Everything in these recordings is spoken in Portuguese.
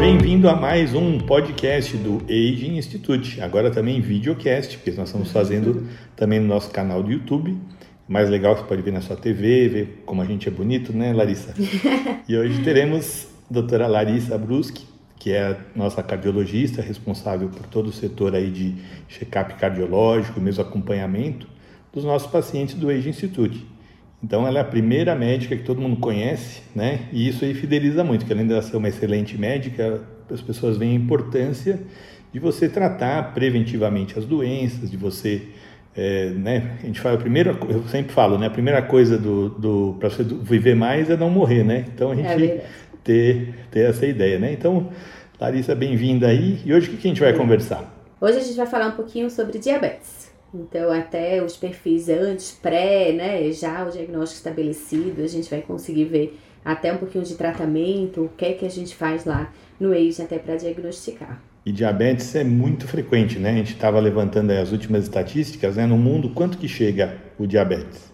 Bem-vindo a mais um podcast do Aging Institute, agora também videocast, porque nós estamos fazendo também no nosso canal do YouTube. Mais legal, você pode ver na sua TV, ver como a gente é bonito, né, Larissa? E hoje teremos a doutora Larissa Bruschi, que é a nossa cardiologista, responsável por todo o setor aí de check-up cardiológico, mesmo acompanhamento dos nossos pacientes do Age Institute. Então, ela é a primeira médica que todo mundo conhece, né? E isso aí fideliza muito, que além de ela ser uma excelente médica, as pessoas veem a importância de você tratar preventivamente as doenças, de você, é, né? A gente fala, a primeira, eu sempre falo, né? A primeira coisa do, do para você viver mais é não morrer, né? Então, a gente é ter, ter essa ideia, né? Então, Larissa, bem-vinda aí. E hoje o que a gente vai conversar? Hoje a gente vai falar um pouquinho sobre diabetes. Então, até os perfis antes, pré, né, já o diagnóstico estabelecido, a gente vai conseguir ver até um pouquinho de tratamento, o que é que a gente faz lá no EIS até para diagnosticar. E diabetes é muito frequente, né? A gente estava levantando as últimas estatísticas, né? No mundo, quanto que chega o diabetes?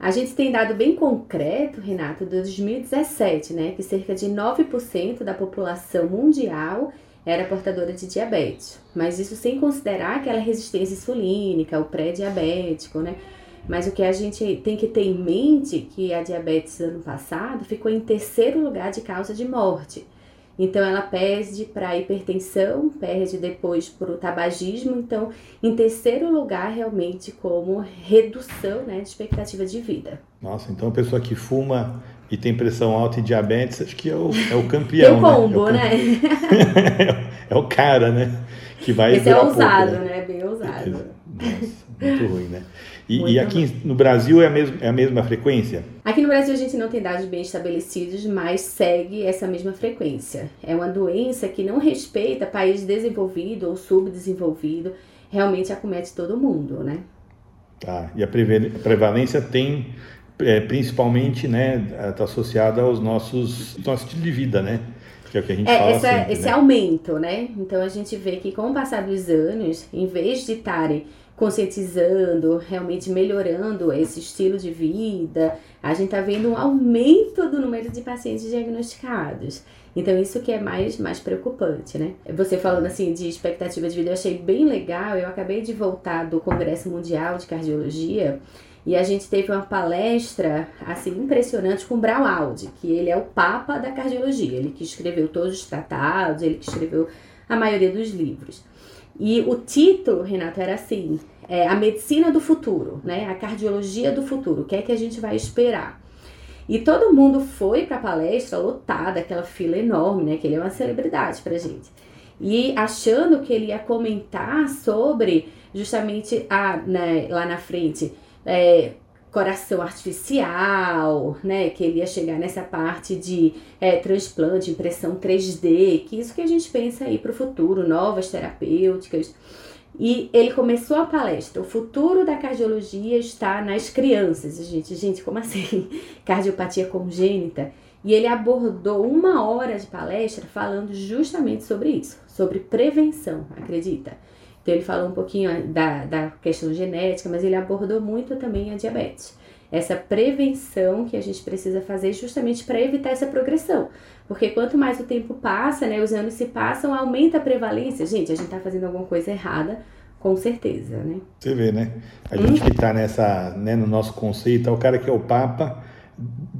A gente tem dado bem concreto, Renato, de 2017, né? Que cerca de 9% da população mundial era portadora de diabetes. Mas isso sem considerar aquela resistência insulínica, o pré-diabético, né? Mas o que a gente tem que ter em mente é que a diabetes ano passado ficou em terceiro lugar de causa de morte. Então ela perde para hipertensão, perde depois para o tabagismo, então em terceiro lugar realmente como redução né, de expectativa de vida. Nossa, então a pessoa que fuma e tem pressão alta e diabetes, acho que é o, é o campeão. Tem o combo, né? É o, né? é o cara, né? Que vai Esse é ousado, pouco, né? né? Bem ousado. Nossa, muito ruim, né? E, e aqui ruim. no Brasil é a, mesma, é a mesma frequência? Aqui no Brasil a gente não tem dados bem estabelecidos, mas segue essa mesma frequência. É uma doença que não respeita país desenvolvido ou subdesenvolvido, realmente acomete todo mundo, né? Tá, e a prevalência tem é, principalmente, né, está associada aos nossos, nosso estilo de vida, né? Que é o que a gente é, fala essa, sempre, esse né? aumento, né? Então a gente vê que com o passar dos anos, em vez de estarem conscientizando, realmente melhorando esse estilo de vida, a gente está vendo um aumento do número de pacientes diagnosticados. Então, isso que é mais, mais preocupante, né? Você falando assim de expectativa de vida, eu achei bem legal. Eu acabei de voltar do Congresso Mundial de Cardiologia e a gente teve uma palestra assim impressionante com Brown Aldi, que ele é o papa da cardiologia. Ele que escreveu todos os tratados, ele que escreveu a maioria dos livros. E o título, Renato, era assim: é, a medicina do futuro, né? A cardiologia do futuro. O que é que a gente vai esperar? E todo mundo foi para a palestra lotada, aquela fila enorme, né? Que ele é uma celebridade pra gente. E achando que ele ia comentar sobre justamente a, né, lá na frente, é, coração artificial, né? Que ele ia chegar nessa parte de é, transplante, impressão 3D, que isso que a gente pensa aí para o futuro, novas terapêuticas. E ele começou a palestra. O futuro da cardiologia está nas crianças. Gente, gente, como assim? Cardiopatia congênita. E ele abordou uma hora de palestra falando justamente sobre isso, sobre prevenção, acredita? Então ele falou um pouquinho da, da questão genética, mas ele abordou muito também a diabetes. Essa prevenção que a gente precisa fazer justamente para evitar essa progressão. Porque quanto mais o tempo passa, né, os anos se passam, aumenta a prevalência. Gente, a gente está fazendo alguma coisa errada, com certeza, né? Você vê, né? A hum? gente que está nessa, né, no nosso conceito, é o cara que é o Papa,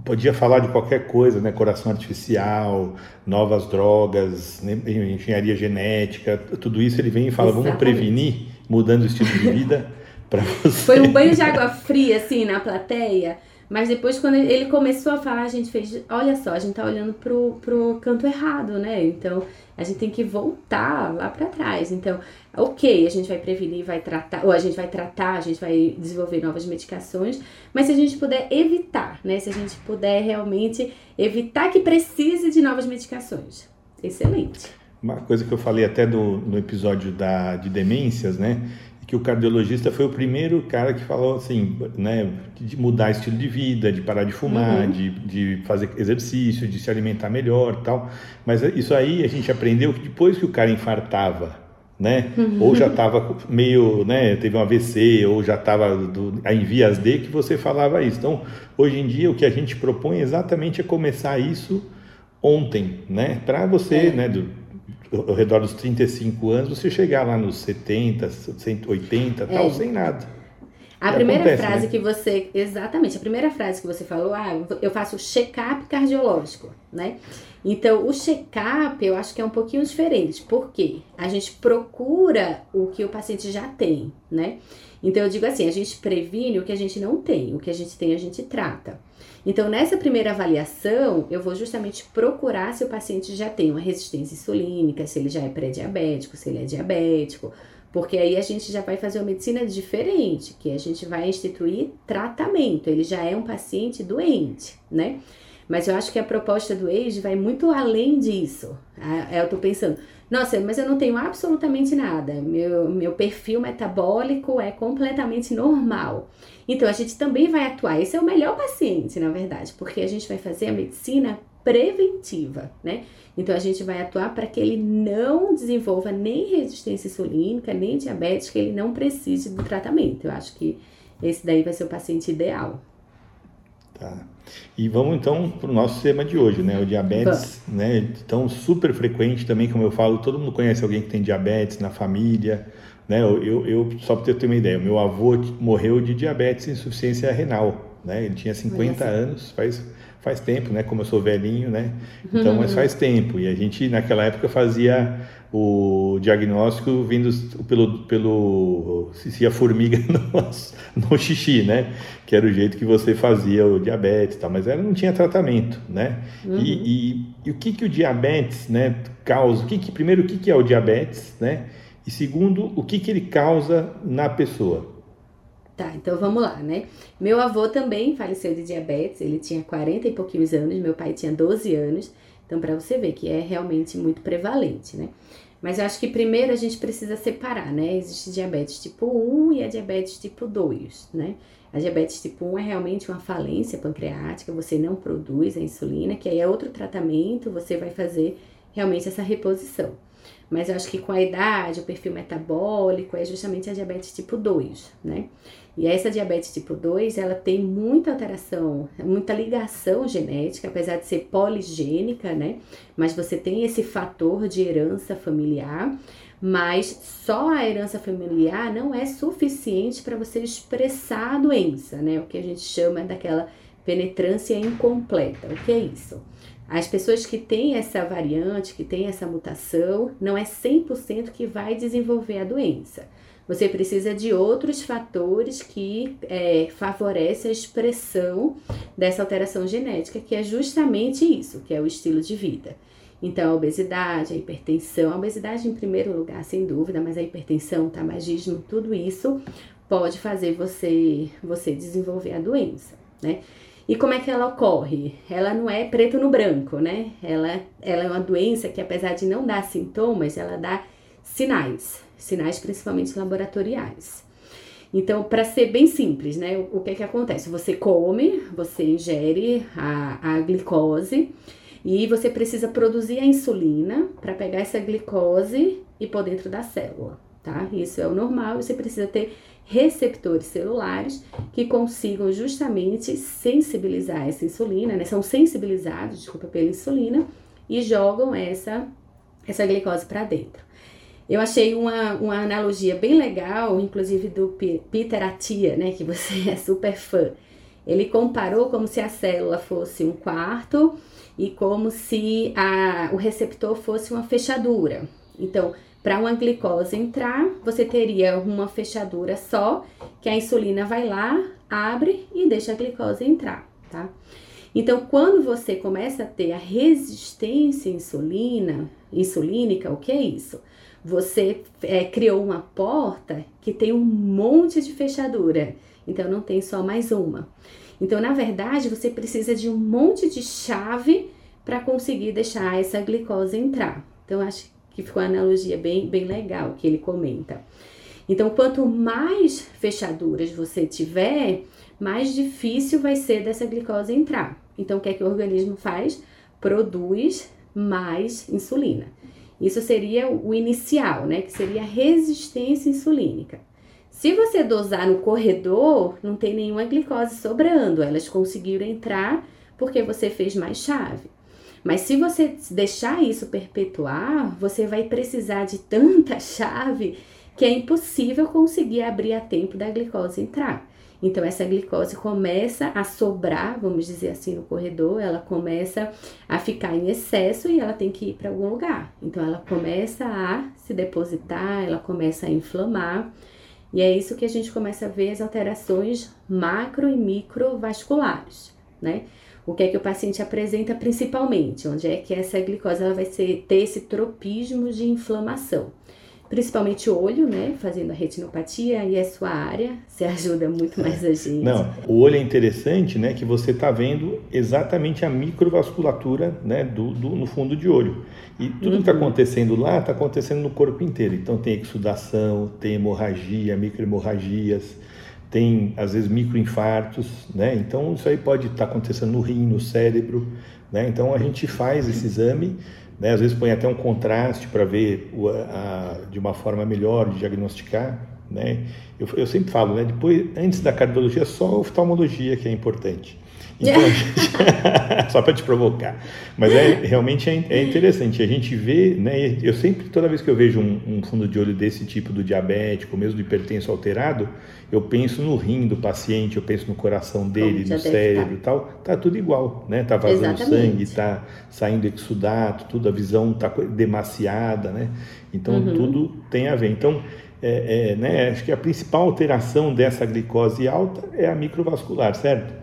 podia falar de qualquer coisa, né? Coração artificial, novas drogas, né? engenharia genética, tudo isso ele vem e fala, Exatamente. vamos prevenir, mudando o estilo de vida para você. Foi um banho de água fria, assim, na plateia. Mas depois, quando ele começou a falar, a gente fez, olha só, a gente tá olhando pro, pro canto errado, né? Então, a gente tem que voltar lá para trás. Então, ok, a gente vai prevenir, vai tratar, ou a gente vai tratar, a gente vai desenvolver novas medicações, mas se a gente puder evitar, né? Se a gente puder realmente evitar que precise de novas medicações, excelente. Uma coisa que eu falei até no, no episódio da, de demências, né? Que o cardiologista foi o primeiro cara que falou assim, né, de mudar estilo de vida, de parar de fumar, uhum. de, de fazer exercício, de se alimentar melhor tal. Mas isso aí a gente aprendeu que depois que o cara infartava, né? Uhum. Ou já estava meio, né? Teve um AVC, ou já estava em vias D que você falava isso. Então, hoje em dia, o que a gente propõe exatamente é começar isso ontem, né? Para você, é. né? Do, ao redor dos 35 anos, você chegar lá nos 70, 180, é. tal, sem nada. A primeira acontece, frase né? que você. Exatamente, a primeira frase que você falou, ah, eu faço check-up cardiológico, né? Então, o check-up eu acho que é um pouquinho diferente, porque a gente procura o que o paciente já tem, né? Então, eu digo assim: a gente previne o que a gente não tem, o que a gente tem a gente trata. Então, nessa primeira avaliação, eu vou justamente procurar se o paciente já tem uma resistência insulínica, se ele já é pré-diabético, se ele é diabético, porque aí a gente já vai fazer uma medicina diferente, que a gente vai instituir tratamento. Ele já é um paciente doente, né? Mas eu acho que a proposta do AGE vai muito além disso. Eu tô pensando, nossa, mas eu não tenho absolutamente nada. Meu, meu perfil metabólico é completamente normal. Então a gente também vai atuar. Esse é o melhor paciente, na verdade, porque a gente vai fazer a medicina preventiva, né? Então a gente vai atuar para que ele não desenvolva nem resistência insulínica, nem diabetes, que ele não precise do tratamento. Eu acho que esse daí vai ser o paciente ideal. Tá. E vamos então para o nosso tema de hoje, né? O diabetes, Vamos. né? Tão super frequente também, como eu falo, todo mundo conhece alguém que tem diabetes na família, né? Eu, eu, eu só para ter uma ideia, meu avô morreu de diabetes e insuficiência renal, né? Ele tinha 50 anos, faz faz tempo, né? Como eu sou velhinho, né? Então, mas faz tempo. E a gente, naquela época, fazia o diagnóstico vindo pelo, pelo se a formiga no, no xixi, né? Que era o jeito que você fazia o diabetes, tal, mas ela não tinha tratamento, né? Uhum. E, e, e, o que que o diabetes, né, causa? O que que primeiro o que que é o diabetes, né? E segundo, o que que ele causa na pessoa? Tá, então vamos lá, né? Meu avô também faleceu de diabetes, ele tinha 40 e pouquinhos anos, meu pai tinha 12 anos, então para você ver que é realmente muito prevalente, né? Mas eu acho que primeiro a gente precisa separar, né? Existe diabetes tipo 1 e a diabetes tipo 2, né? A diabetes tipo 1 é realmente uma falência pancreática, você não produz a insulina, que aí é outro tratamento, você vai fazer realmente essa reposição. Mas eu acho que com a idade, o perfil metabólico é justamente a diabetes tipo 2, né? E essa diabetes tipo 2, ela tem muita alteração, muita ligação genética, apesar de ser poligênica, né? Mas você tem esse fator de herança familiar, mas só a herança familiar não é suficiente para você expressar a doença, né? O que a gente chama daquela penetrância incompleta. O que é isso? As pessoas que têm essa variante, que têm essa mutação, não é 100% que vai desenvolver a doença. Você precisa de outros fatores que é, favorecem a expressão dessa alteração genética, que é justamente isso, que é o estilo de vida. Então, a obesidade, a hipertensão, a obesidade em primeiro lugar, sem dúvida, mas a hipertensão, o tabagismo, tudo isso pode fazer você, você desenvolver a doença, né? E como é que ela ocorre? Ela não é preto no branco, né? Ela, ela é uma doença que, apesar de não dar sintomas, ela dá sinais, sinais principalmente laboratoriais. Então, para ser bem simples, né? O, que é que acontece? Você come, você ingere a, a glicose e você precisa produzir a insulina para pegar essa glicose e pôr dentro da célula, tá? Isso é o normal, você precisa ter receptores celulares que consigam justamente sensibilizar essa insulina, né? São sensibilizados, desculpa, pela insulina e jogam essa, essa glicose para dentro. Eu achei uma, uma analogia bem legal, inclusive do Peter Atia, né, que você é super fã. Ele comparou como se a célula fosse um quarto e como se a, o receptor fosse uma fechadura. Então, para uma glicose entrar, você teria uma fechadura só, que a insulina vai lá, abre e deixa a glicose entrar, tá? Então, quando você começa a ter a resistência insulina, insulínica, o que é isso? Você é, criou uma porta que tem um monte de fechadura, então não tem só mais uma. Então, na verdade, você precisa de um monte de chave para conseguir deixar essa glicose entrar. Então, acho que ficou uma analogia bem, bem legal que ele comenta. Então, quanto mais fechaduras você tiver, mais difícil vai ser dessa glicose entrar. Então, o que é que o organismo faz? Produz mais insulina. Isso seria o inicial, né? Que seria a resistência insulínica. Se você dosar no corredor, não tem nenhuma glicose sobrando, elas conseguiram entrar porque você fez mais chave. Mas se você deixar isso perpetuar, você vai precisar de tanta chave que é impossível conseguir abrir a tempo da glicose entrar. Então, essa glicose começa a sobrar, vamos dizer assim, no corredor, ela começa a ficar em excesso e ela tem que ir para algum lugar. Então, ela começa a se depositar, ela começa a inflamar. E é isso que a gente começa a ver as alterações macro e microvasculares, né? O que é que o paciente apresenta principalmente? Onde é que essa glicose ela vai ser, ter esse tropismo de inflamação? principalmente o olho, né? Fazendo a retinopatia e a sua área, você ajuda muito mais a gente. Não, o olho é interessante, né? Que você está vendo exatamente a microvasculatura, né? Do, do, no fundo de olho. E tudo tá uhum. que está acontecendo lá está acontecendo no corpo inteiro. Então tem exudação, tem hemorragia, microhemorragias, tem às vezes microinfartos, né? Então isso aí pode estar tá acontecendo no rim, no cérebro, né? Então a gente faz esse exame né? Às vezes põe até um contraste para ver o, a, de uma forma melhor de diagnosticar. Né? Eu, eu sempre falo, né? depois, antes da cardiologia, só a oftalmologia que é importante. Então, gente, só para te provocar. Mas é, realmente é, é, interessante. A gente vê, né? Eu sempre, toda vez que eu vejo um, um, fundo de olho desse tipo do diabético, mesmo do hipertenso alterado, eu penso no rim do paciente, eu penso no coração dele, no cérebro e tal. Tá tudo igual, né? Tá vazando Exatamente. sangue, tá saindo exudato, tudo, a visão tá demaciada, né? Então uhum. tudo tem a ver. Então, é, é, né, acho que a principal alteração dessa glicose alta é a microvascular, certo?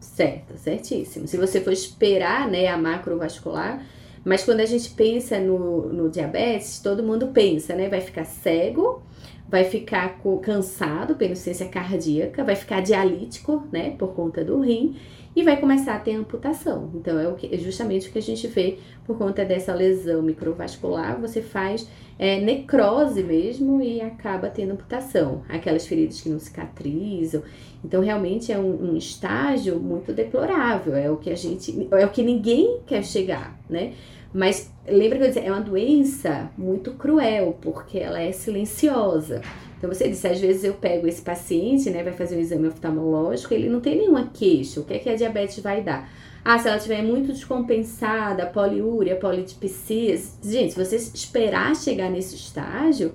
Certo, certíssimo. Se você for esperar, né, a macrovascular, mas quando a gente pensa no, no diabetes, todo mundo pensa, né, vai ficar cego, vai ficar cansado pela insuficiência cardíaca, vai ficar dialítico, né, por conta do rim, e vai começar a ter amputação. Então, é, o que, é justamente o que a gente vê por conta dessa lesão microvascular, você faz é, necrose mesmo e acaba tendo amputação. Aquelas feridas que não cicatrizam. Então, realmente é um, um estágio muito deplorável, é o que a gente, é o que ninguém quer chegar, né? Mas lembra que eu disse, é uma doença muito cruel, porque ela é silenciosa. Então você disse, às vezes eu pego esse paciente, né, vai fazer um exame oftalmológico, ele não tem nenhuma queixa. O que é que a diabetes vai dar? Ah, se ela estiver muito descompensada, poliúria, polidipsia. Gente, se você esperar chegar nesse estágio,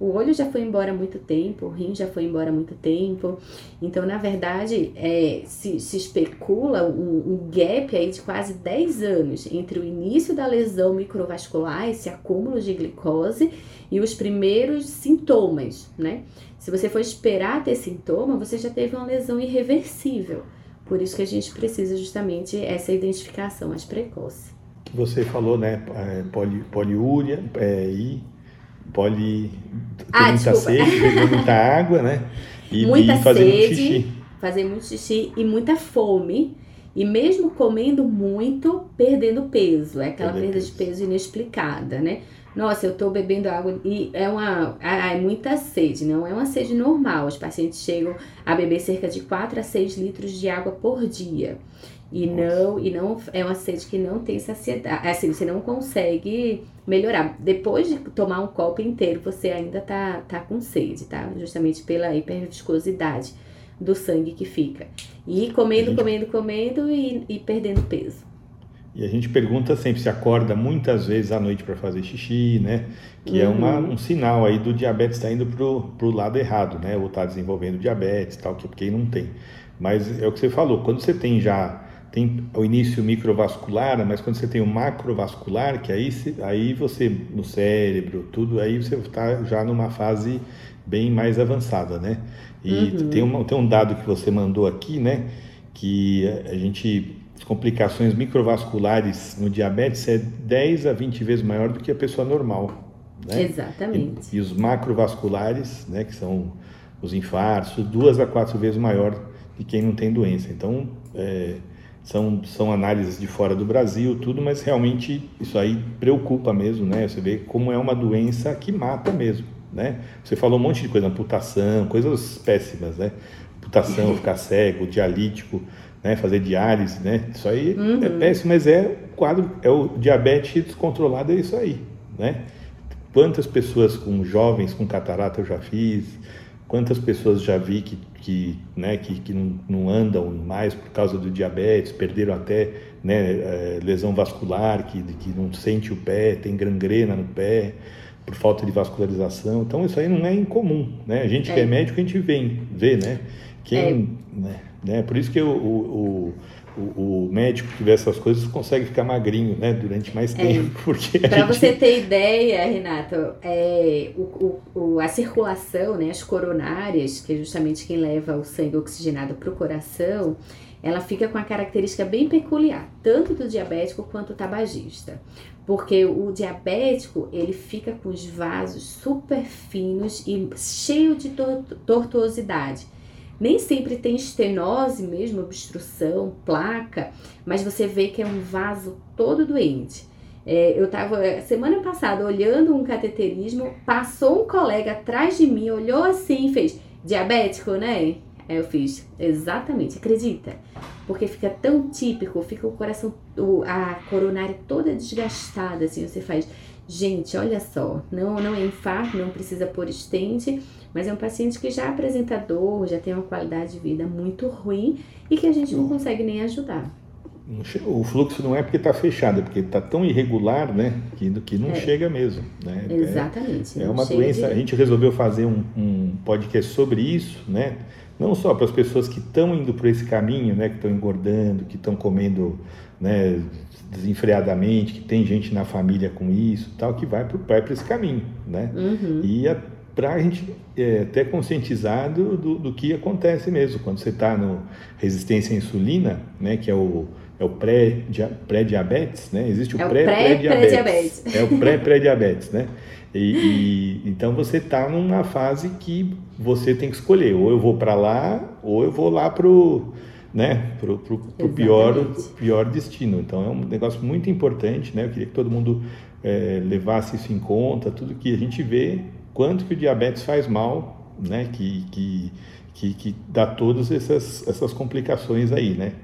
o olho já foi embora há muito tempo, o rim já foi embora há muito tempo. Então, na verdade, é, se, se especula um, um, gap aí de quase 10 anos entre o início da lesão microvascular, esse acúmulo de glicose, e os primeiros sintomas, né? Se você for esperar ter sintoma, você já teve uma lesão irreversível. Por isso que a gente precisa justamente essa identificação mais precoce. Você falou, né, é, poli, poliúria é, e poli... Ah, muita desculpa. sede, beber muita água, né? E, muita e fazer sede, muito xixi. fazer muito xixi e muita fome. E mesmo comendo muito, perdendo peso. É aquela perda peso. de peso inexplicada, né? Nossa, eu tô bebendo água e é uma é muita sede, não é uma sede normal. Os pacientes chegam a beber cerca de 4 a 6 litros de água por dia. E não, e não é uma sede que não tem saciedade. Assim, você não consegue melhorar. Depois de tomar um copo inteiro, você ainda tá, tá com sede, tá? Justamente pela hiperviscosidade do sangue que fica. E comendo, comendo, comendo e, e perdendo peso. E a gente pergunta sempre se acorda muitas vezes à noite para fazer xixi, né? Que uhum. é uma, uhum. um sinal aí do diabetes estar tá indo pro, pro lado errado, né? Ou tá desenvolvendo diabetes, tal, que quem não tem. Mas é o que você falou, quando você tem já tem o início microvascular, mas quando você tem o macrovascular, que aí, aí você, no cérebro, tudo, aí você está já numa fase bem mais avançada, né? E uhum. tem, um, tem um dado que você mandou aqui, né? Que a gente as complicações microvasculares no diabetes é 10 a 20 vezes maior do que a pessoa normal. Né? Exatamente. E, e, os macrovasculares, né, que são os infartos, duas a quatro vezes maior de quem não tem doença. Então, é, são, são análises de fora do Brasil, tudo, mas realmente isso aí preocupa mesmo, né? Você vê como é uma doença que mata mesmo, né? Você falou um monte de coisa, amputação, coisas péssimas, né? Amputação, ficar cego, dialítico, né, fazer diálise, né? Isso aí é uhum. é péssimo, mas é o quadro, é o diabetes descontrolado, é isso aí, né? Quantas pessoas com jovens com catarata eu já fiz, quantas pessoas já vi que, que, né, que, que não, não andam mais por causa do diabetes, perderam até né, é, lesão vascular, que, que não sente o pé, tem gangrena no pé por falta de vascularização. Então isso aí não é incomum, né? A gente é. que é médico a gente vê, vê né? Quem, é. né, né? Por isso que o, o, o, o, médico que vê essas coisas consegue ficar magrinho, né? Durante mais é. tempo, é. porque Para gente... você ter ideia, Renato, é, o, o, a circulação, né? As coronárias, que é justamente quem leva o sangue oxigenado para o coração, ela fica com a característica bem peculiar, tanto do diabético quanto do tabagista. Porque o diabético, ele fica com os vasos super finos e cheio de tortuosidade. Nem sempre tem estenose mesmo, obstrução, placa, mas você vê que é um vaso todo doente. É, eu estava semana passada olhando um cateterismo, passou um colega atrás de mim, olhou assim e fez diabético, né? Aí eu fiz, exatamente, acredita? Porque fica tão típico, fica o coração, a coronária toda desgastada, assim, você faz, gente, olha só, não, não é infarto, não precisa pôr estente, mas é um paciente que já apresenta dor, já tem uma qualidade de vida muito ruim e que a gente não consegue nem ajudar. O fluxo não é porque está fechado, é porque está tão irregular, né, que, que não é. chega mesmo. Né? Exatamente. É, é uma doença. De... A gente resolveu fazer um, um podcast sobre isso, né? Não só para as pessoas que estão indo por esse caminho, né, que estão engordando, que estão comendo né, desenfreadamente, que tem gente na família com isso, tal, que vai para esse caminho, né? Uhum. E para a gente é, até conscientizar do, do, do, que acontece mesmo quando você está no resistência à insulina, né, que é o é o pré-diabetes, né? Existe o é pré-pré-diabetes. É o pré-pré-diabetes, né? E, e, então você está numa fase que você tem que escolher, ou eu vou para lá, ou eu vou lá pro, né, pro, pro, pro pior, pior destino. Então é um negócio muito importante, né? Eu queria que todo mundo é, levasse isso em conta, tudo que a gente vê, quanto que o diabetes faz mal, né? Que, que, que, que dá todas essas, essas complicações aí, né?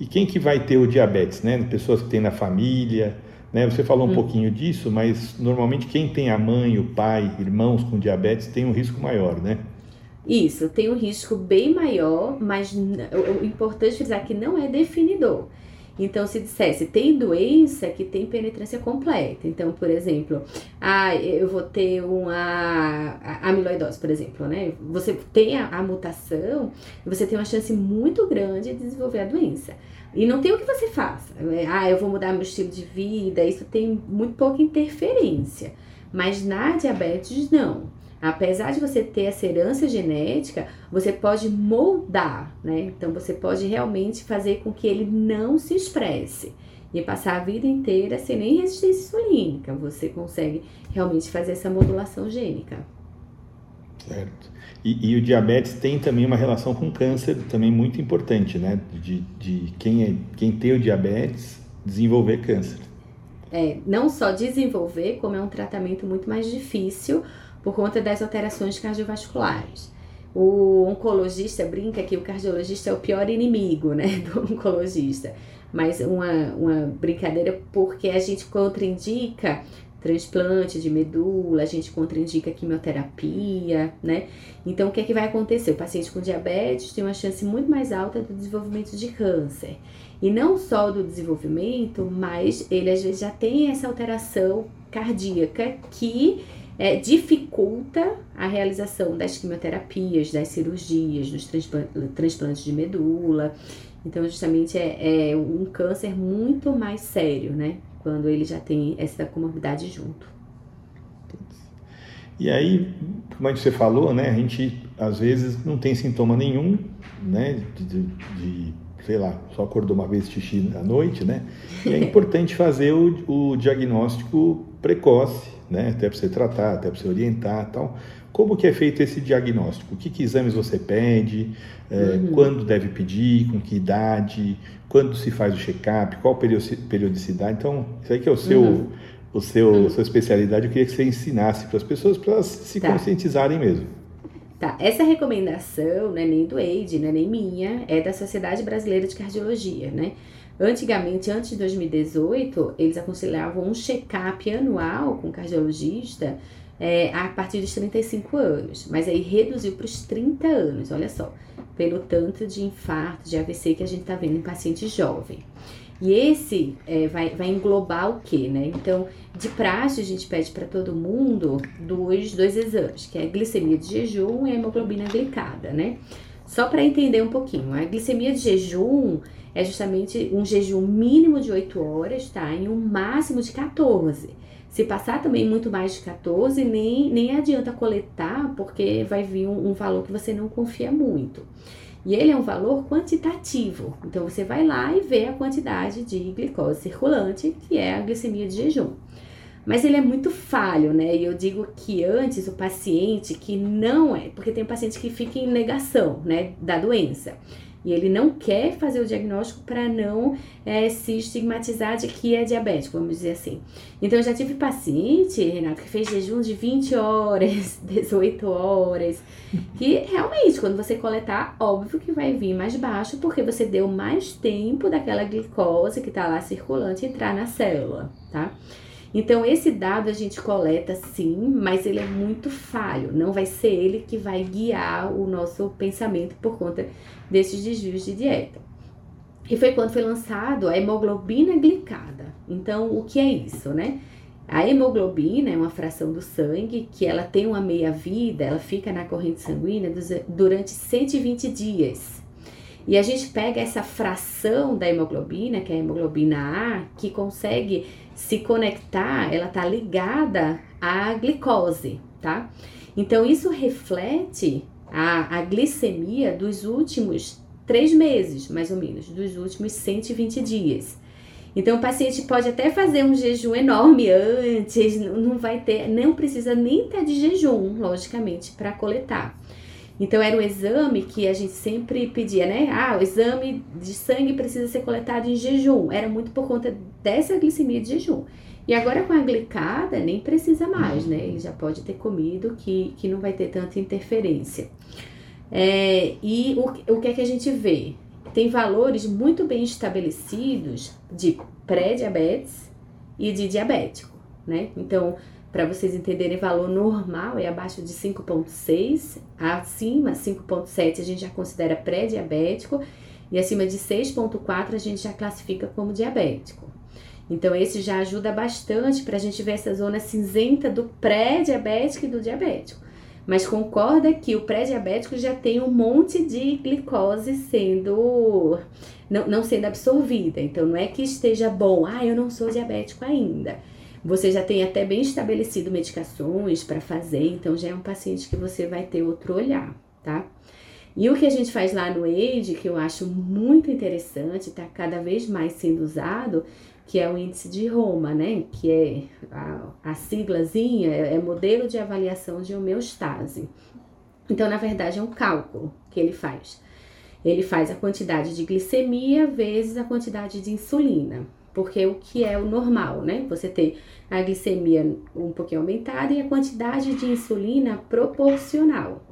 E quem que vai ter o diabetes, né? Pessoas que têm na família, né? Você falou um hum. pouquinho disso, mas normalmente quem tem a mãe, o pai, irmãos com diabetes tem um risco maior, né? Isso, tem um risco bem maior, mas o importante é frisar que não é definidor. Então, se dissesse, tem doença que tem penetrância completa. Então, por exemplo, ah, eu vou ter uma amiloidose, por exemplo, né? Você tem a, a mutação, você tem uma chance muito grande de desenvolver a doença. E não tem o que você faça. É, ah, eu vou mudar meu estilo de vida, isso tem muito pouca interferência. Mas na diabetes, não. Apesar de você ter essa herança genética, você pode moldar, né? Então você pode realmente fazer com que ele não se expresse e passar a vida inteira sem nem resistência insulínica. Você consegue realmente fazer essa modulação gênica. Certo. E, e, o diabetes tem também uma relação com câncer também muito importante, né? De, de quem, é, quem tem o diabetes desenvolver câncer. É, não só desenvolver, como é um tratamento muito mais difícil por conta das alterações cardiovasculares. O oncologista brinca que o cardiologista é o pior inimigo, né, do oncologista. Mas uma, uma brincadeira porque a gente contraindica transplante de medula, a gente contraindica quimioterapia, né? Então, o que é que vai acontecer? O paciente com diabetes tem uma chance muito mais alta do desenvolvimento de câncer. E não só do desenvolvimento, mas ele às vezes já tem essa alteração cardíaca que é, dificulta a realização das quimioterapias, das cirurgias, dos transplantes de medula. Então, justamente é, é um câncer muito mais sério, né? Quando ele já tem essa comorbidade junto. E aí, como você falou, né? A gente às vezes não tem sintoma nenhum, né? De, de, de sei lá, só acordou uma vez xixi à noite, né? E é importante fazer o, o diagnóstico precoce, né? Até para você tratar, até para você orientar, tal. Como que é feito esse diagnóstico? Que, que exames você pede? É, uhum. Quando deve pedir? Com que idade? Quando se faz o check-up? Qual periodicidade? Então, isso aí que é o seu, uhum. o seu, uhum. sua especialidade. Eu queria que você ensinasse para as pessoas para elas se tá. conscientizarem mesmo. Tá, essa recomendação não é nem do AIDS, não é nem minha, é da Sociedade Brasileira de Cardiologia, né? Antigamente, antes de 2018, eles aconselhavam um check-up anual com cardiologista é, a partir dos 35 anos, mas aí reduziu para os 30 anos, olha só, pelo tanto de infarto, de AVC que a gente está vendo em paciente jovem. E esse é, vai, vai englobar o que, né? Então, de praxe, a gente pede para todo mundo dois, dois exames, que é a glicemia de jejum e a hemoglobina glicada, né? Só para entender um pouquinho, a glicemia de jejum é justamente um jejum mínimo de 8 horas, tá? E um máximo de 14. Se passar também muito mais de 14, nem, nem adianta coletar, porque vai vir um, um valor que você não confia muito. E ele é um valor quantitativo. Então você vai lá e vê a quantidade de glicose circulante, que é a glicemia de jejum. Mas ele é muito falho, né? E eu digo que antes o paciente que não é, porque tem paciente que fica em negação, né, da doença. E ele não quer fazer o diagnóstico para não é, se estigmatizar de que é diabético, vamos dizer assim. Então, eu já tive paciente, Renato, que fez jejum de 20 horas, 18 horas, que realmente, quando você coletar, óbvio que vai vir mais baixo, porque você deu mais tempo daquela glicose que está lá circulante entrar na célula, tá? Então, esse dado a gente coleta sim, mas ele é muito falho. Não vai ser ele que vai guiar o nosso pensamento por conta desses desvios de dieta. E foi quando foi lançado a hemoglobina glicada. Então, o que é isso, né? A hemoglobina é uma fração do sangue que ela tem uma meia-vida, ela fica na corrente sanguínea durante 120 dias. E a gente pega essa fração da hemoglobina, que é a hemoglobina A, que consegue se conectar, ela tá ligada à glicose, tá? Então isso reflete a, a glicemia dos últimos três meses, mais ou menos, dos últimos 120 dias. Então o paciente pode até fazer um jejum enorme antes, não vai ter, não precisa nem estar de jejum, logicamente, para coletar. Então era um exame que a gente sempre pedia, né? Ah, o exame de sangue precisa ser coletado em jejum. Era muito por conta dessa glicemia de jejum. E agora com a glicada nem precisa mais, né? Ele já pode ter comido que, que não vai ter tanta interferência. É, e o, o que é que a gente vê? Tem valores muito bem estabelecidos de pré-diabetes e de diabético, né? Então, para vocês entenderem, valor normal é abaixo de 5,6, acima 5,7 a gente já considera pré-diabético e acima de 6,4 a gente já classifica como diabético. Então, esse já ajuda bastante para a gente ver essa zona cinzenta do pré-diabético e do diabético. Mas concorda que o pré-diabético já tem um monte de glicose sendo não, não sendo absorvida. Então, não é que esteja bom, ah, eu não sou diabético ainda você já tem até bem estabelecido medicações para fazer, então já é um paciente que você vai ter outro olhar, tá? E o que a gente faz lá no AID, que eu acho muito interessante, está cada vez mais sendo usado, que é o índice de Roma, né? Que é a, a siglazinha, é, é modelo de avaliação de homeostase. Então, na verdade, é um cálculo que ele faz. Ele faz a quantidade de glicemia vezes a quantidade de insulina porque o que é o normal, né? Você ter a glicemia um pouquinho aumentada e a quantidade de insulina proporcional.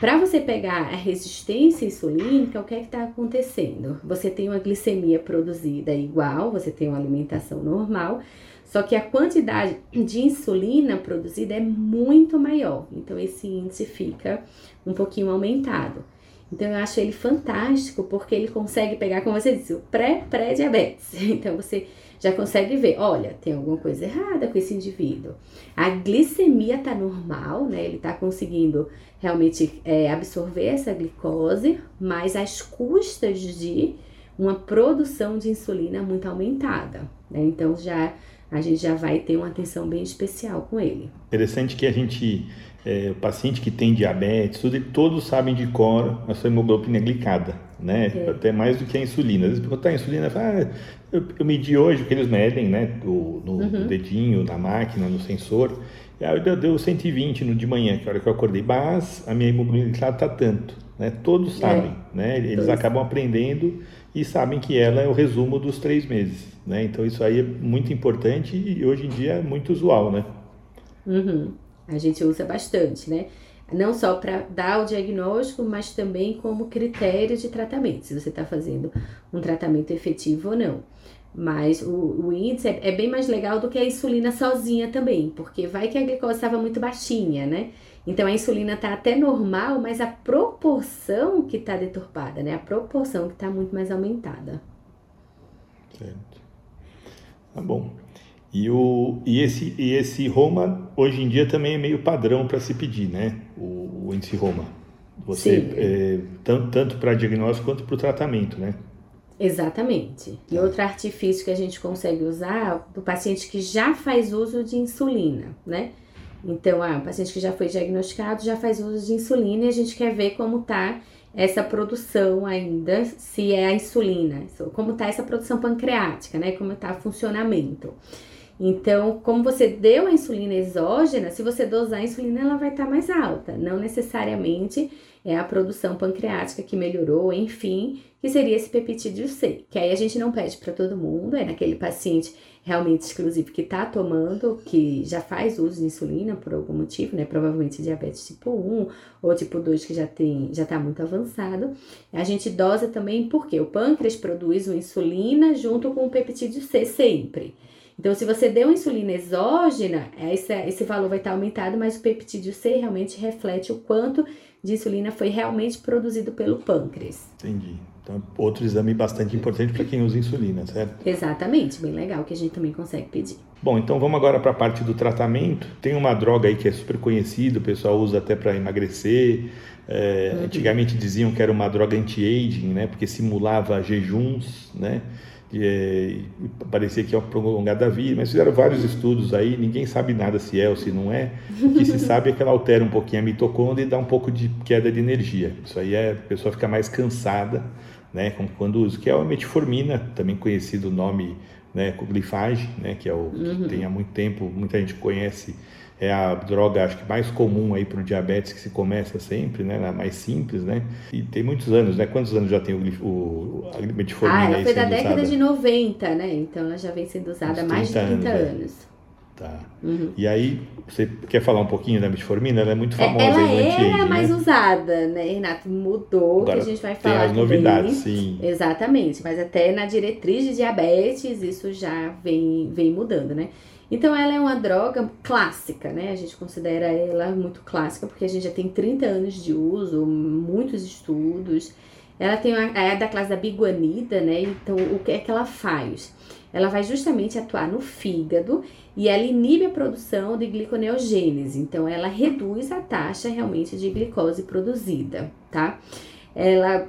Para você pegar a resistência insulínica, o que é que está acontecendo? Você tem uma glicemia produzida igual, você tem uma alimentação normal, só que a quantidade de insulina produzida é muito maior. Então, esse índice fica um pouquinho aumentado. Então eu acho ele fantástico porque ele consegue pegar, como você disse, o pré-pré-diabetes. Então você já consegue ver, olha, tem alguma coisa errada com esse indivíduo. A glicemia tá normal, né? Ele tá conseguindo realmente é, absorver essa glicose, mas às custas de uma produção de insulina muito aumentada, né? Então já a gente já vai ter uma atenção bem especial com ele. Interessante que a gente é, o paciente que tem diabetes, tudo, todos sabem de cor a sua hemoglobina glicada, né? Até mais do que a insulina. Às vezes perguntar a insulina, fala, ah, eu, eu, medi hoje, que eles medem, né? Do, no, uhum. dedinho, na máquina, no sensor. E aí deu, deu 120 no de manhã, que é a hora que eu acordei. Mas a minha hemoglobina glicada está tanto, né? Todos é. sabem, é. né? Eles todos. acabam aprendendo e sabem que ela é o resumo dos três meses, né? Então isso aí é muito importante e hoje em dia é muito usual, né? Uhum. A gente usa bastante, né? Não só para dar o diagnóstico, mas também como critério de tratamento, se você está fazendo um tratamento efetivo ou não. Mas o, o índice é, é, bem mais legal do que a insulina sozinha também, porque vai que a glicose estava muito baixinha, né? Então a insulina está até normal, mas a proporção que está deturpada, né? A proporção que está muito mais aumentada. Certo. Tá bom. E, o, e, esse, e esse Roma, hoje em dia, também é meio padrão para se pedir, né? O, o índice Roma. Você, é, tanto, tanto para diagnóstico quanto para o tratamento, né? Exatamente. E tá. outro artifício que a gente consegue usar do paciente que já faz uso de insulina, né? Então, ah, o paciente que já foi diagnosticado já faz uso de insulina e a gente quer ver como tá essa produção ainda, se é a insulina, como tá essa produção pancreática, né? Como tá o funcionamento. Então, como você deu a insulina exógena, se você dosar a insulina, ela vai estar tá mais alta. Não necessariamente é a produção pancreática que melhorou, enfim, que seria esse peptídeo C. Que aí a gente não pede para todo mundo, é naquele paciente realmente exclusivo que está tomando, que já faz uso de insulina por algum motivo, né? Provavelmente diabetes tipo 1 ou tipo 2 que já tem, já está muito avançado. A gente dosa também porque o pâncreas produz uma insulina junto com o peptídeo C sempre. Então, se você deu insulina exógena, esse, esse valor vai estar aumentado, mas o peptídeo C realmente reflete o quanto de insulina foi realmente produzido pelo pâncreas. Entendi. Então, outro exame bastante importante para quem usa insulina, certo? Exatamente, bem legal, que a gente também consegue pedir. Bom, então vamos agora para a parte do tratamento. Tem uma droga aí que é super conhecida, o pessoal usa até para emagrecer. É, uhum. Antigamente diziam que era uma droga anti-aging, né? Porque simulava jejuns, né? é, parecia que ia prolongar da vida, mas fizeram vários estudos aí, ninguém sabe nada se é ou se não é. O que se sabe é que ela altera um pouquinho a mitocôndria e dá um pouco de queda de energia. Isso aí é, a pessoa fica mais cansada, né, como quando usa, que é a metformina, também conhecido o nome, né, glifage, né, que é o que uhum. tem há muito tempo, muita gente conhece é a droga acho que mais comum aí para o diabetes que se começa sempre, né, a mais simples, né? E tem muitos anos, né? Quantos anos já tem o, o a metformina? Ah, ela foi da década usada? de 90, né? Então ela já vem sendo usada há mais de 30 anos. É. Tá. Uhum. E aí, você quer falar um pouquinho da metformina? Ela é muito é, famosa ela aí no era mais né? usada, né, Renato? Mudou, Agora, que a gente vai falar Tem as novidades, sim. Exatamente, mas até na diretriz de diabetes isso já vem, vem mudando, né? Então ela é uma droga clássica, né? A gente considera ela muito clássica porque a gente já tem 30 anos de uso, muitos estudos. Ela tem uma, é da classe da biguanida, né? Então o que é que ela faz? Ela vai justamente atuar no fígado e ela inibe a produção de gliconeogênese. Então ela reduz a taxa realmente de glicose produzida, tá? Ela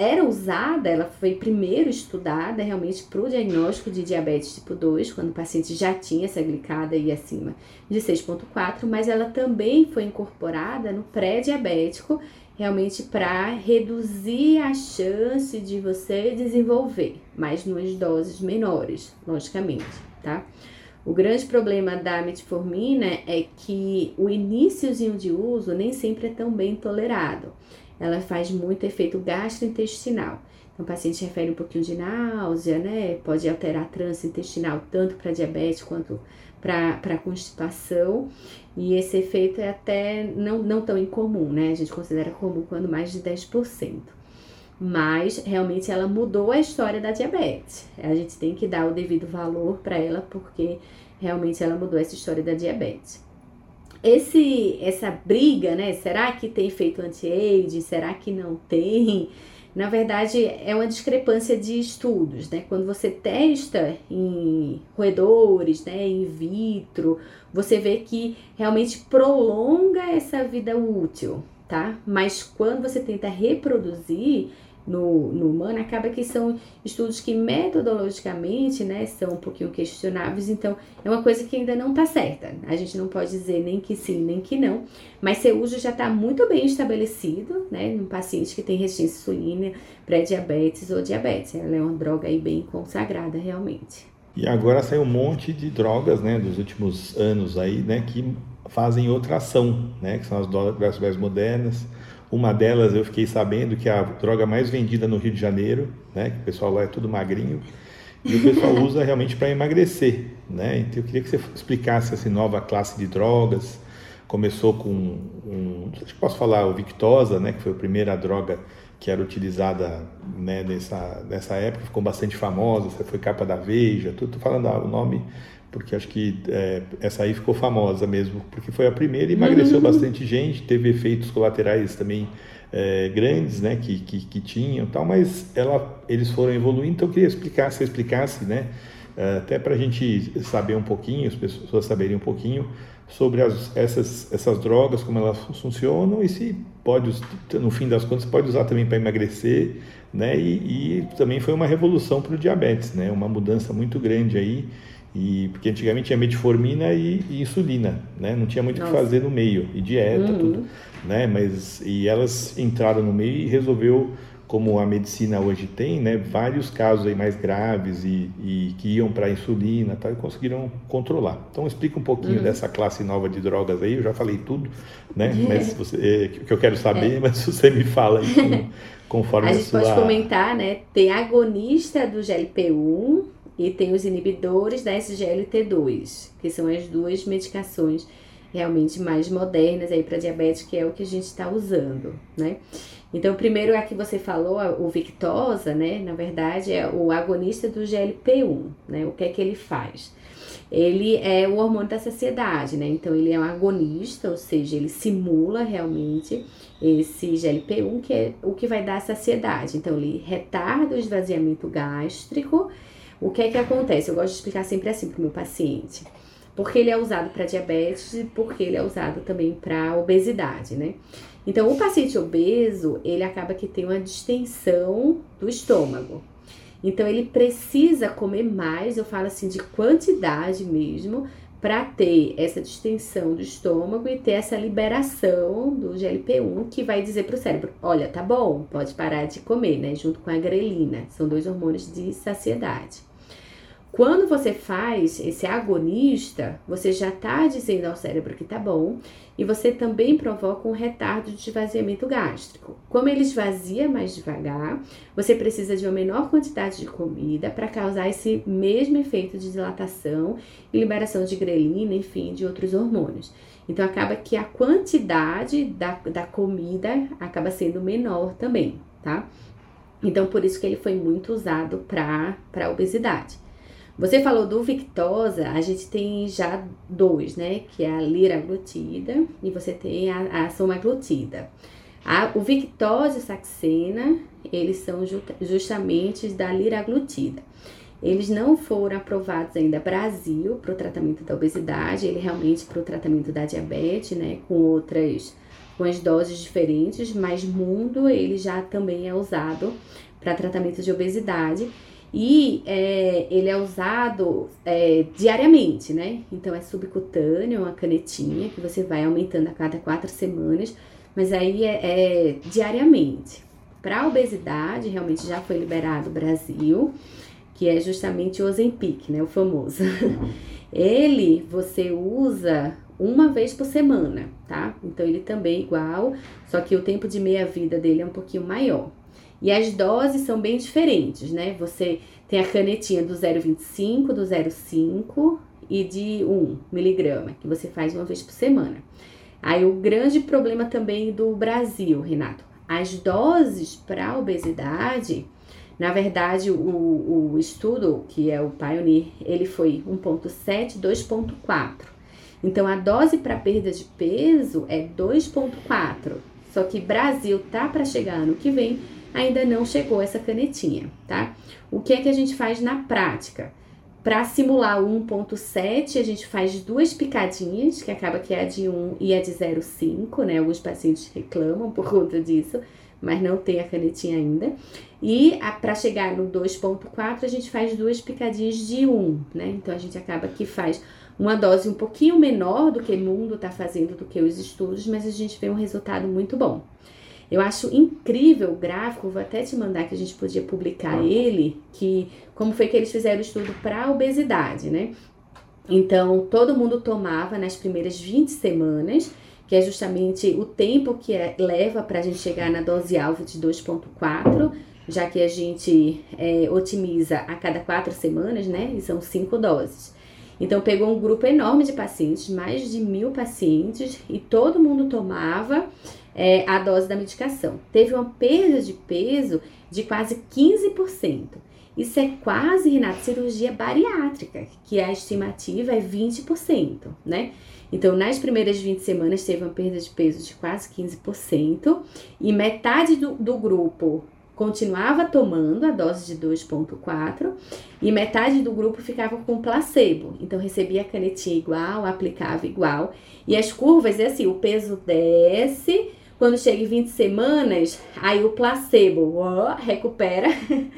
era usada, ela foi primeiro estudada realmente para o diagnóstico de diabetes tipo 2, quando o paciente já tinha essa glicada e acima de 6,4, mas ela também foi incorporada no pré-diabético, realmente para reduzir a chance de você desenvolver, mas nas doses menores, logicamente, tá? O grande problema da metformina é que o iníciozinho de uso nem sempre é tão bem tolerado ela faz muito efeito gastrointestinal. Então, o paciente refere um pouquinho de náusea, né? Pode alterar a trânsito intestinal tanto para diabetes quanto para constipação. E esse efeito é até não, não tão incomum, né? A gente considera comum quando mais de 10%. Mas realmente ela mudou a história da diabetes. A gente tem que dar o devido valor para ela porque realmente ela mudou essa história da diabetes esse essa briga, né? Será que tem efeito anti-age? Será que não tem? Na verdade, é uma discrepância de estudos, né? Quando você testa em roedores, né, in vitro, você vê que realmente prolonga essa vida útil, tá? Mas quando você tenta reproduzir, no, no humano, acaba que são estudos que metodologicamente, né, são um pouquinho questionáveis, então é uma coisa que ainda não está certa. A gente não pode dizer nem que sim, nem que não, mas seu uso já está muito bem estabelecido, né, num paciente que tem resistência insulina, pré-diabetes ou diabetes. Ela é uma droga aí bem consagrada realmente. E agora saiu um monte de drogas, né, dos últimos anos aí, né, que fazem outra ação, né, que são as drogas mais modernas, uma delas eu fiquei sabendo que é a droga mais vendida no Rio de Janeiro, né? Que o pessoal lá é tudo magrinho. E o pessoal usa realmente para emagrecer, né? Então eu queria que você explicasse essa nova classe de drogas, começou com um, acho que posso falar o Victosa, né, que foi a primeira droga que era utilizada né, nessa, nessa época, ficou bastante famosa, foi capa da Veja, tudo falando ah, o nome porque acho que é, essa aí ficou famosa mesmo, porque foi a primeira emagreceu uhum. bastante gente, teve efeitos colaterais também é, grandes, né, que, que, que, tinham tal, mas ela, eles foram evoluindo, então eu queria explicar, se explicasse, né, é, até para a gente saber um pouquinho, as pessoas saberem um pouquinho sobre as, essas, essas drogas, como elas funcionam e se pode, no fim das contas, pode usar também para emagrecer, né, e, e também foi uma revolução para o diabetes, né, uma mudança muito grande aí, e, porque antigamente tinha metformina e, e insulina, né? Não tinha muito o que fazer no meio, e dieta, uhum. tudo, né? Mas, e elas entraram no meio e resolveu, como a medicina hoje tem, né? Vários casos aí mais graves e, e que iam para insulina tal, e conseguiram controlar. Então explica um pouquinho uhum. dessa classe nova de drogas aí, eu já falei tudo, né? Mas você, é, que eu quero saber, é. mas você me fala aí conforme a, a gente sua... pode comentar, né? Tem agonista do GLP-1, e tem os inibidores da SGLT2, que são as duas medicações realmente mais modernas aí para diabetes, que é o que a gente está usando, né? Então, primeiro é que você falou, o Victosa, né? Na verdade, é o agonista do GLP-1, né? O que é que ele faz? Ele é o hormônio da saciedade, né? Então, ele é um agonista, ou seja, ele simula realmente esse GLP-1, que é o que vai dar saciedade. Então, ele retarda o esvaziamento gástrico o que é que acontece? Eu gosto de explicar sempre assim para o meu paciente. Porque ele é usado para diabetes e porque ele é usado também para obesidade, né? Então, o paciente obeso, ele acaba que tem uma distensão do estômago. Então, ele precisa comer mais, eu falo assim, de quantidade mesmo, para ter essa distensão do estômago e ter essa liberação do GLP-1 que vai dizer para o cérebro: olha, tá bom, pode parar de comer, né? Junto com a grelina, são dois hormônios de saciedade. Quando você faz esse agonista, você já está dizendo ao cérebro que tá bom e você também provoca um retardo de esvaziamento gástrico. Como ele esvazia mais devagar, você precisa de uma menor quantidade de comida para causar esse mesmo efeito de dilatação e liberação de grelina, enfim, de outros hormônios. Então acaba que a quantidade da, da comida acaba sendo menor também, tá? Então por isso que ele foi muito usado para obesidade. Você falou do Victosa, a gente tem já dois, né? Que é a liraglutida e você tem a, a somaglutida. A, o Victosa e Saxena, eles são justamente da liraglutida. Eles não foram aprovados ainda Brasil para o tratamento da obesidade, ele realmente para o tratamento da diabetes, né? Com outras, com as doses diferentes, mas mundo ele já também é usado para tratamento de obesidade e é, ele é usado é, diariamente, né? Então é subcutâneo, uma canetinha que você vai aumentando a cada quatro semanas, mas aí é, é diariamente. Para obesidade, realmente já foi liberado no Brasil, que é justamente o Ozempic, né? O famoso. ele você usa uma vez por semana, tá? Então ele também é igual, só que o tempo de meia-vida dele é um pouquinho maior. E as doses são bem diferentes, né? Você tem a canetinha do 0,25, do 0,5 e de 1 miligrama, que você faz uma vez por semana. Aí o grande problema também do Brasil, Renato, as doses para obesidade, na verdade, o, o estudo, que é o Pioneer, ele foi 1.7, 2.4. Então, a dose para perda de peso é 2.4. Só que Brasil tá para chegar ano que vem ainda não chegou essa canetinha, tá? O que é que a gente faz na prática? Para simular o 1.7, a gente faz duas picadinhas, que acaba que é a de 1 e a de 0,5, né? Alguns pacientes reclamam por conta disso, mas não tem a canetinha ainda. E para chegar no 2.4, a gente faz duas picadinhas de 1, né? Então a gente acaba que faz uma dose um pouquinho menor do que o mundo está fazendo, do que os estudos, mas a gente vê um resultado muito bom. Eu acho incrível o gráfico, vou até te mandar que a gente podia publicar ele, que como foi que eles fizeram o estudo para obesidade, né? Então, todo mundo tomava nas primeiras 20 semanas, que é justamente o tempo que é, leva para a gente chegar na dose alvo de 2,4, já que a gente é, otimiza a cada quatro semanas, né? E são cinco doses. Então pegou um grupo enorme de pacientes, mais de mil pacientes, e todo mundo tomava é, a dose da medicação. Teve uma perda de peso de quase 15%. Isso é quase, Renato, cirurgia bariátrica, que a estimativa é 20%, né? Então, nas primeiras 20 semanas, teve uma perda de peso de quase 15%, e metade do, do grupo continuava tomando a dose de 2,4 e metade do grupo ficava com placebo. Então recebia a canetinha igual, aplicava igual. E as curvas é assim: o peso desce, quando chega em 20 semanas, aí o placebo ó, recupera.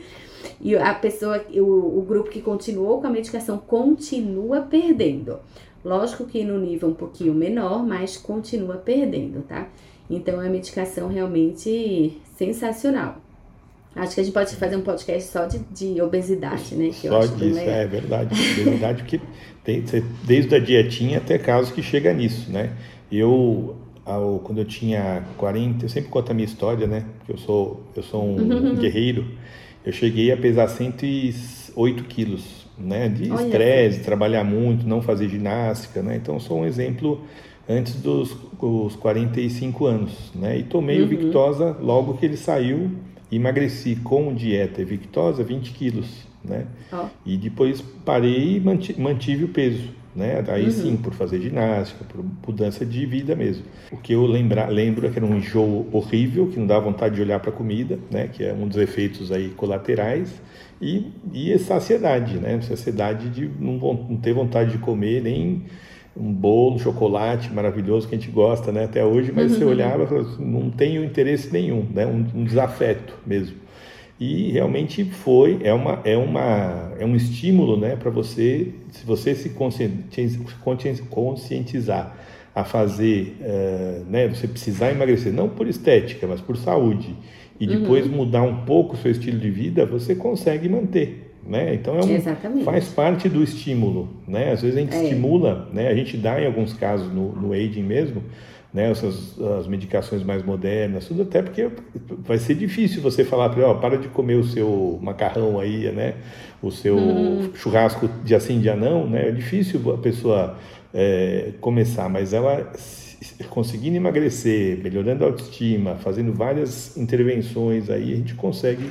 e a pessoa, o, o grupo que continuou com a medicação continua perdendo. Lógico que no nível um pouquinho menor, mas continua perdendo, tá? Então é uma medicação realmente sensacional. Acho que a gente pode fazer um podcast só de, de obesidade, né? Que só disso, é verdade. Obesidade, porque tem, desde a dietinha até casos que chega nisso, né? Eu, ao, quando eu tinha 40, eu sempre conto a minha história, né? Eu sou, eu sou um uhum. guerreiro. Eu cheguei a pesar 108 quilos, né? De estresse, trabalhar muito, não fazer ginástica, né? Então, sou um exemplo antes dos, dos 45 anos, né? E tomei uhum. o Victosa logo que ele saiu emagreci com dieta Victosa 20 quilos, né? Oh. E depois parei e mantive o peso, né? Daí uhum. sim, por fazer ginástica, por mudança de vida mesmo. O que eu lembra, lembro é que era um enjoo horrível, que não dá vontade de olhar para a comida, né? Que é um dos efeitos aí colaterais. E, e saciedade, né? Saciedade de não, não ter vontade de comer nem um bolo, chocolate maravilhoso que a gente gosta, né, até hoje, mas uhum. você olhava e falava, assim, não tenho interesse nenhum, né, um, um, desafeto mesmo. E realmente foi, é uma, é uma, é um estímulo, né, para você, se você se conscientizar a fazer, uh, né, você precisar emagrecer, não por estética, mas por saúde, e depois uhum. mudar um pouco o seu estilo de vida, você consegue manter né? Então é um, faz parte do estímulo, né? Às vezes a gente é. estimula, né? A gente dá em alguns casos no, no aging mesmo, né? Essas as medicações mais modernas, tudo até porque vai ser difícil você falar para ó, para de comer o seu macarrão aí, né? O seu uhum. churrasco de assim dia não, né? É difícil a pessoa é, começar, mas ela conseguindo emagrecer, melhorando a autoestima, fazendo várias intervenções aí, a gente consegue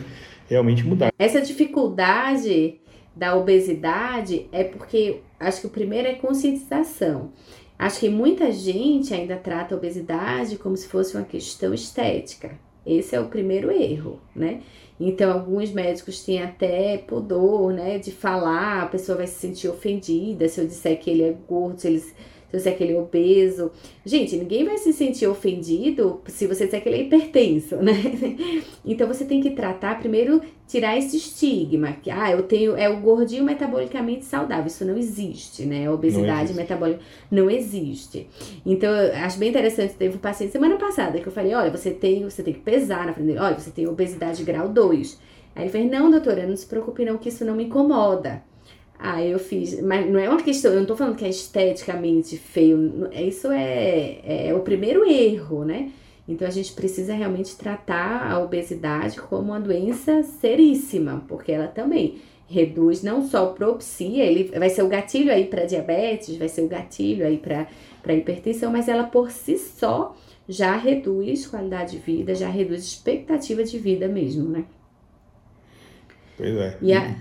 realmente mudar. Essa dificuldade da obesidade é porque acho que o primeiro é conscientização. Acho que muita gente ainda trata a obesidade como se fosse uma questão estética. Esse é o primeiro erro, né? Então, alguns médicos têm até pudor, né, de falar, a pessoa vai se sentir ofendida se eu disser que ele é gordo, se ele se você é aquele obeso. Gente, ninguém vai se sentir ofendido se você disser que ele é hipertenso, né? Então você tem que tratar primeiro tirar esse estigma que ah, eu tenho é o gordinho metabolicamente saudável. Isso não existe, né? A obesidade metabólica não existe. Então, acho bem interessante, teve um paciente semana passada que eu falei: "Olha, você tem, você tem que pesar na frente dele. Olha, você tem obesidade grau 2". Aí ele fez: "Não, doutora, não se preocupe não que isso não me incomoda". Ah, eu fiz. Mas não é uma questão, eu não tô falando que é esteticamente feio. Isso é, é o primeiro erro, né? Então a gente precisa realmente tratar a obesidade como uma doença seríssima, porque ela também reduz, não só propicia, ele vai ser o gatilho aí para diabetes, vai ser o gatilho aí para hipertensão, mas ela por si só já reduz qualidade de vida, já reduz expectativa de vida mesmo, né? Pois é. E a,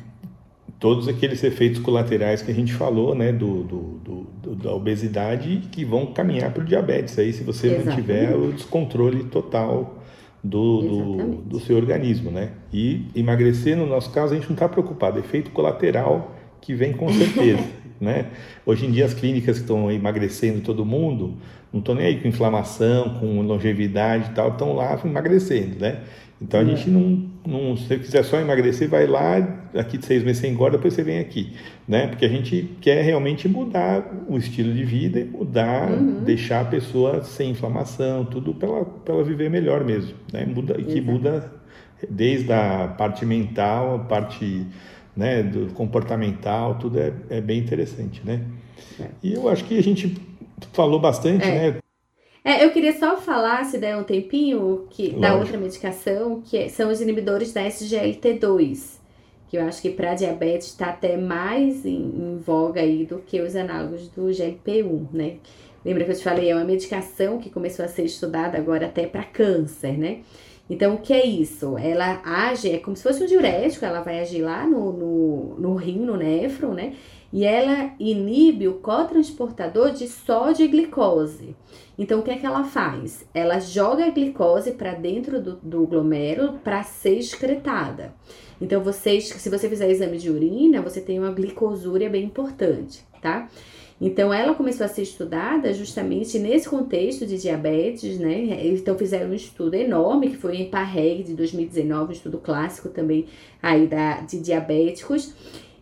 todos aqueles efeitos colaterais que a gente falou, né, do, do, do da obesidade que vão caminhar para o diabetes aí se você Exatamente. não tiver o descontrole total do, do, do, seu organismo, né? E emagrecer, no nosso caso, a gente não está preocupado, efeito colateral que vem com certeza, né? Hoje em dia as clínicas que estão emagrecendo todo mundo, não estão nem aí com inflamação, com longevidade e tal, estão lá emagrecendo, né? Então a é. gente não, não, se você quiser só emagrecer, vai lá, aqui de seis meses você engorda, depois você vem aqui, né? Porque a gente quer realmente mudar o estilo de vida e mudar, uhum. deixar a pessoa sem inflamação, tudo para ela, ela viver melhor mesmo, né? Muda, que muda desde a parte mental, a parte né, do comportamental, tudo é, é bem interessante, né? É. E eu acho que a gente falou bastante, é. né? É, eu queria só falar, se der um tempinho, que, da outra medicação, que é, são os inibidores da SGLT2, que eu acho que para diabetes está até mais em, em, voga aí do que os análogos do GLP-1, né? Lembra que eu te falei, é uma medicação que começou a ser estudada agora até para câncer, né? Então, o que é isso? Ela age, é como se fosse um diurético, ela vai agir lá no, no, no rim, no néfron, né? E ela inibe o cotransportador de sódio e glicose. Então, o que é que ela faz? Ela joga a glicose para dentro do, do glomérulo para ser excretada. Então, vocês, se você fizer exame de urina, você tem uma glicosúria bem importante, tá? Então, ela começou a ser estudada justamente nesse contexto de diabetes, né? Então, fizeram um estudo enorme, que foi em Parreg, de 2019, um estudo clássico também aí da, de diabéticos.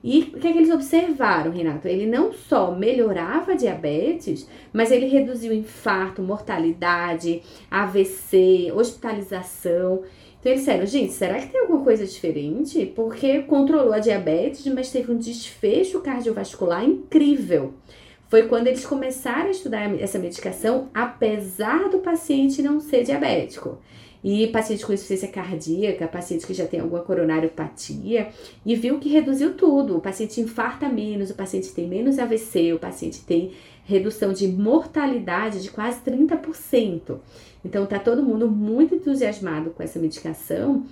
E o que, é que eles observaram, Renato? Ele não só melhorava a diabetes, mas ele reduziu infarto, mortalidade, AVC, hospitalização. Então eles disseram, gente, será que tem alguma coisa diferente? Porque controlou a diabetes, mas teve um desfecho cardiovascular incrível. Foi quando eles começaram a estudar essa medicação, apesar do paciente não ser diabético. E paciente com insuficiência cardíaca, paciente que já tem alguma coronariopatia, e viu que reduziu tudo. O paciente infarta menos, o paciente tem menos AVC, o paciente tem redução de mortalidade de quase 30%. Então tá todo mundo muito entusiasmado com essa medicação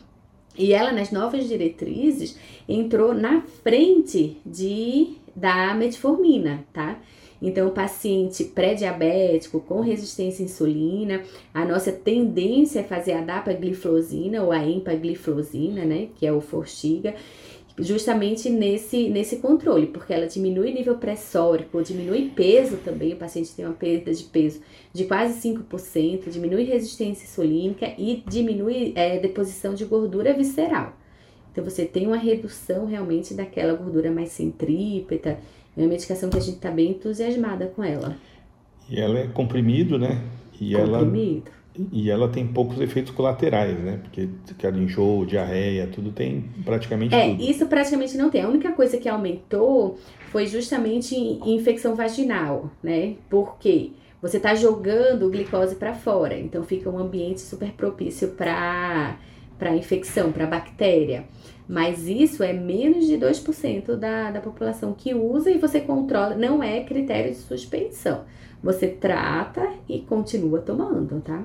e ela nas novas diretrizes entrou na frente de da metformina, tá? Então, o paciente pré-diabético com resistência à insulina, a nossa tendência é fazer a dapagliflozina ou a empagliflozina, né, que é o Forxiga, justamente nesse, nesse controle, porque ela diminui nível pressórico, diminui peso também, o paciente tem uma perda de peso de quase 5%, diminui resistência insulínica e diminui é, deposição de gordura visceral. Então você tem uma redução realmente daquela gordura mais centrípeta, é uma medicação que a gente está bem entusiasmada com ela. E ela é comprimido, né? E comprimido. Ela e ela tem poucos efeitos colaterais, né? Porque cada enjoo, diarreia, tudo tem praticamente é, tudo. isso praticamente não tem. A única coisa que aumentou foi justamente infecção vaginal, né? Porque você está jogando glicose para fora, então fica um ambiente super propício para para infecção, para bactéria. Mas isso é menos de 2% da, da população que usa e você controla, não é critério de suspensão. Você trata e continua tomando, tá?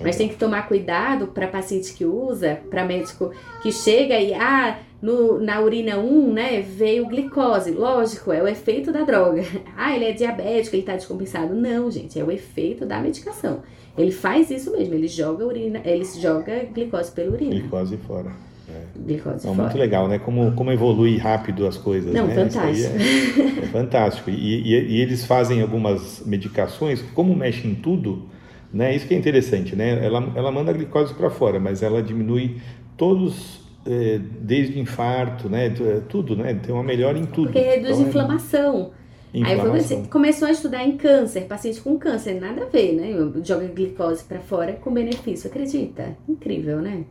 Mas tem que tomar cuidado para paciente que usa, para médico que chega e, ah, no, na urina 1, né, veio glicose. Lógico, é o efeito da droga. Ah, ele é diabético, ele está descompensado. Não, gente, é o efeito da medicação. Ele faz isso mesmo, ele joga urina, ele joga glicose pela urina. Glicose fora. É. Glicose Não, fora. Muito legal, né? Como, como evolui rápido as coisas. Não, né? fantástico. É, é, fantástico. E, e, e eles fazem algumas medicações, como mexem em tudo, né? Isso que é interessante, né? Ela, ela manda a glicose para fora, mas ela diminui todos, é, desde infarto, né? É, tudo, né? Tem uma melhora em tudo. Porque reduz então, inflamação. inflamação. Aí começou a estudar em câncer, paciente com câncer, nada a ver, né? Joga glicose para fora com benefício, acredita? Incrível, né?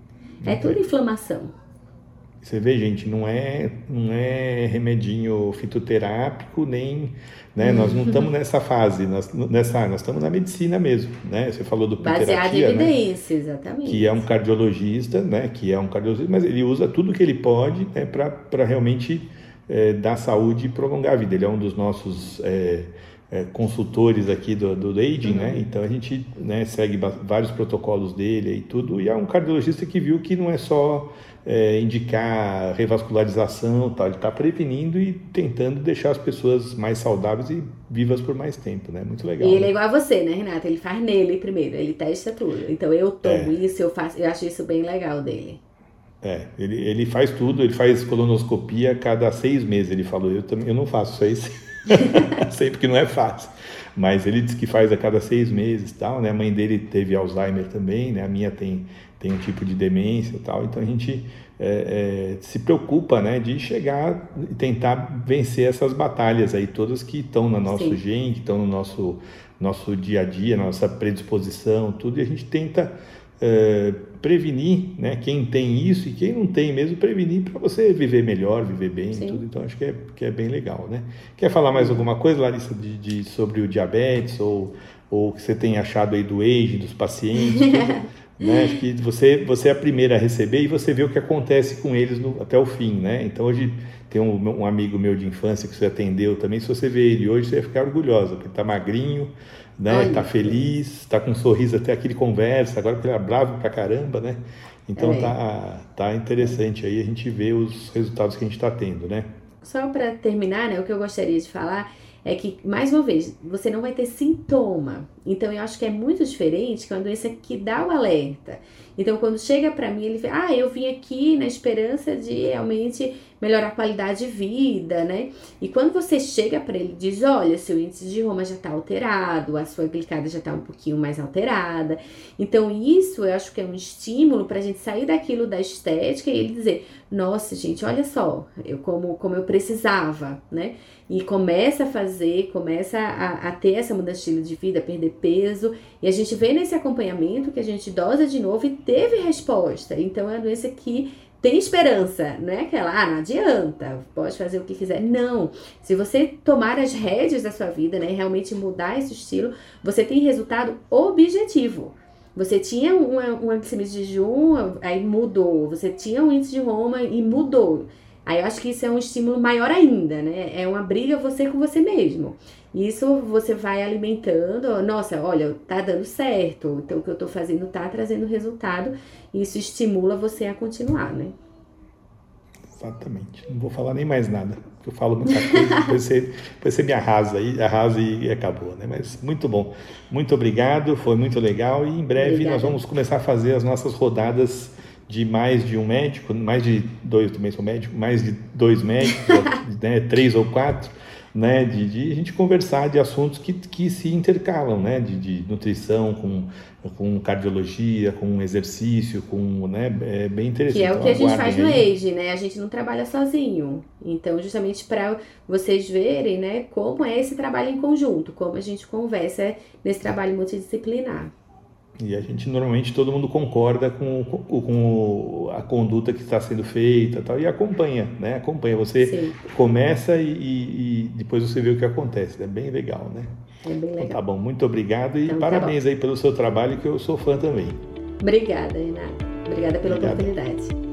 É tudo inflamação. Você vê, gente, não é, não é remedinho fitoterápico, nem. Né, nós não estamos nessa fase, nós, nessa, nós estamos na medicina mesmo. Né? Você falou do Baseado em evidência, né? exatamente. Que é um cardiologista, né? Que é um cardiologista, mas ele usa tudo que ele pode né, para realmente é, dar saúde e prolongar a vida. Ele é um dos nossos. É, é, consultores aqui do, do Aging, né? uhum. Então a gente né, segue vários protocolos dele e tudo. E é um cardiologista que viu que não é só é, indicar revascularização, tal. ele está prevenindo e tentando deixar as pessoas mais saudáveis e vivas por mais tempo, né? Muito legal. E ele né? é igual a você, né, Renata? Ele faz nele primeiro, ele testa tudo. Então eu tomo é. isso, eu faço, eu acho isso bem legal dele. É, ele, ele faz tudo, ele faz colonoscopia cada seis meses, ele falou. Eu, também, eu não faço isso aí. Sei porque não é fácil. Mas ele diz que faz a cada seis meses tal, né? A mãe dele teve Alzheimer também, né? A minha tem, tem um tipo de demência tal. Então a gente é, é, se preocupa, né? De chegar e tentar vencer essas batalhas aí todas que estão no nosso Sim. gene, que estão no nosso, nosso dia a dia, nossa predisposição, tudo. E a gente tenta é, prevenir, né? Quem tem isso e quem não tem mesmo, prevenir para você viver melhor, viver bem Sim. tudo. Então acho que é, que é bem legal, né? Quer falar mais alguma coisa, Larissa, de, de sobre o diabetes ou ou que você tem achado aí do age dos pacientes? Né? Acho que você, você é a primeira a receber e você vê o que acontece com eles no, até o fim, né? Então hoje tem um, um, amigo meu de infância que você atendeu também, se você vê ele hoje, você vai ficar orgulhosa, porque está magrinho, né? Está feliz, está com um sorriso até aqui, ele conversa, agora ele é bravo pra caramba, né? Então é. tá, tá interessante aí a gente ver os resultados que a gente está tendo, né? Só para terminar, né, o que eu gostaria de falar é que, mais uma vez, você não vai ter sintoma. Então, eu acho que é muito diferente que é uma doença que dá o alerta. Então, quando chega para mim, ele fala, ah, eu vim aqui na esperança de realmente melhorar a qualidade de vida, né? E quando você chega para ele e diz, olha, seu índice de Roma já está alterado, a sua glicada já está um pouquinho mais alterada. Então, isso eu acho que é um estímulo para a gente sair daquilo da estética e ele dizer, nossa, gente, olha só, eu como, como eu precisava, né? E começa a fazer, começa a, a ter essa mudança de estilo de vida, perder peso. E a gente vê nesse acompanhamento que a gente dosa de novo e teve resposta. Então é uma doença que tem esperança, não é aquela, ah, não adianta, pode fazer o que quiser. Não. Se você tomar as rédeas da sua vida, né, realmente mudar esse estilo, você tem resultado objetivo. Você tinha uma glicemia de jejum, aí mudou. Você tinha um índice de Roma e mudou. Aí eu acho que isso é um estímulo maior ainda, né? É uma briga você com você mesmo. Isso você vai alimentando, nossa, olha, tá dando certo, então o que eu tô fazendo tá trazendo resultado, e isso estimula você a continuar, né? Exatamente. Não vou falar nem mais nada, eu falo muita coisa, depois, você, depois você me arrasa, e, arrasa e acabou, né? Mas muito bom. Muito obrigado, foi muito legal, e em breve Obrigada. nós vamos começar a fazer as nossas rodadas de mais de um médico, mais de dois, também sou médico, mais de dois médicos, né, três ou quatro, né, de, de, a gente conversar de assuntos que, que se intercalam, né, de, de nutrição com, com cardiologia, com exercício, com, né, é bem interessante. Que é o que a gente faz no AGE, né, a gente não trabalha sozinho, então justamente para vocês verem, né, como é esse trabalho em conjunto, como a gente conversa nesse trabalho multidisciplinar. E a gente normalmente todo mundo concorda com, com, com a conduta que está sendo feita tal, e acompanha, né? Acompanha. Você Sim. começa e, e, e, depois você vê o que acontece. É bem legal, né? É bem então, legal. Então, tá bom, muito obrigado e então, tá parabéns tá aí pelo seu trabalho, que eu sou fã também. Obrigada, Renato. Obrigada pela Obrigado. oportunidade.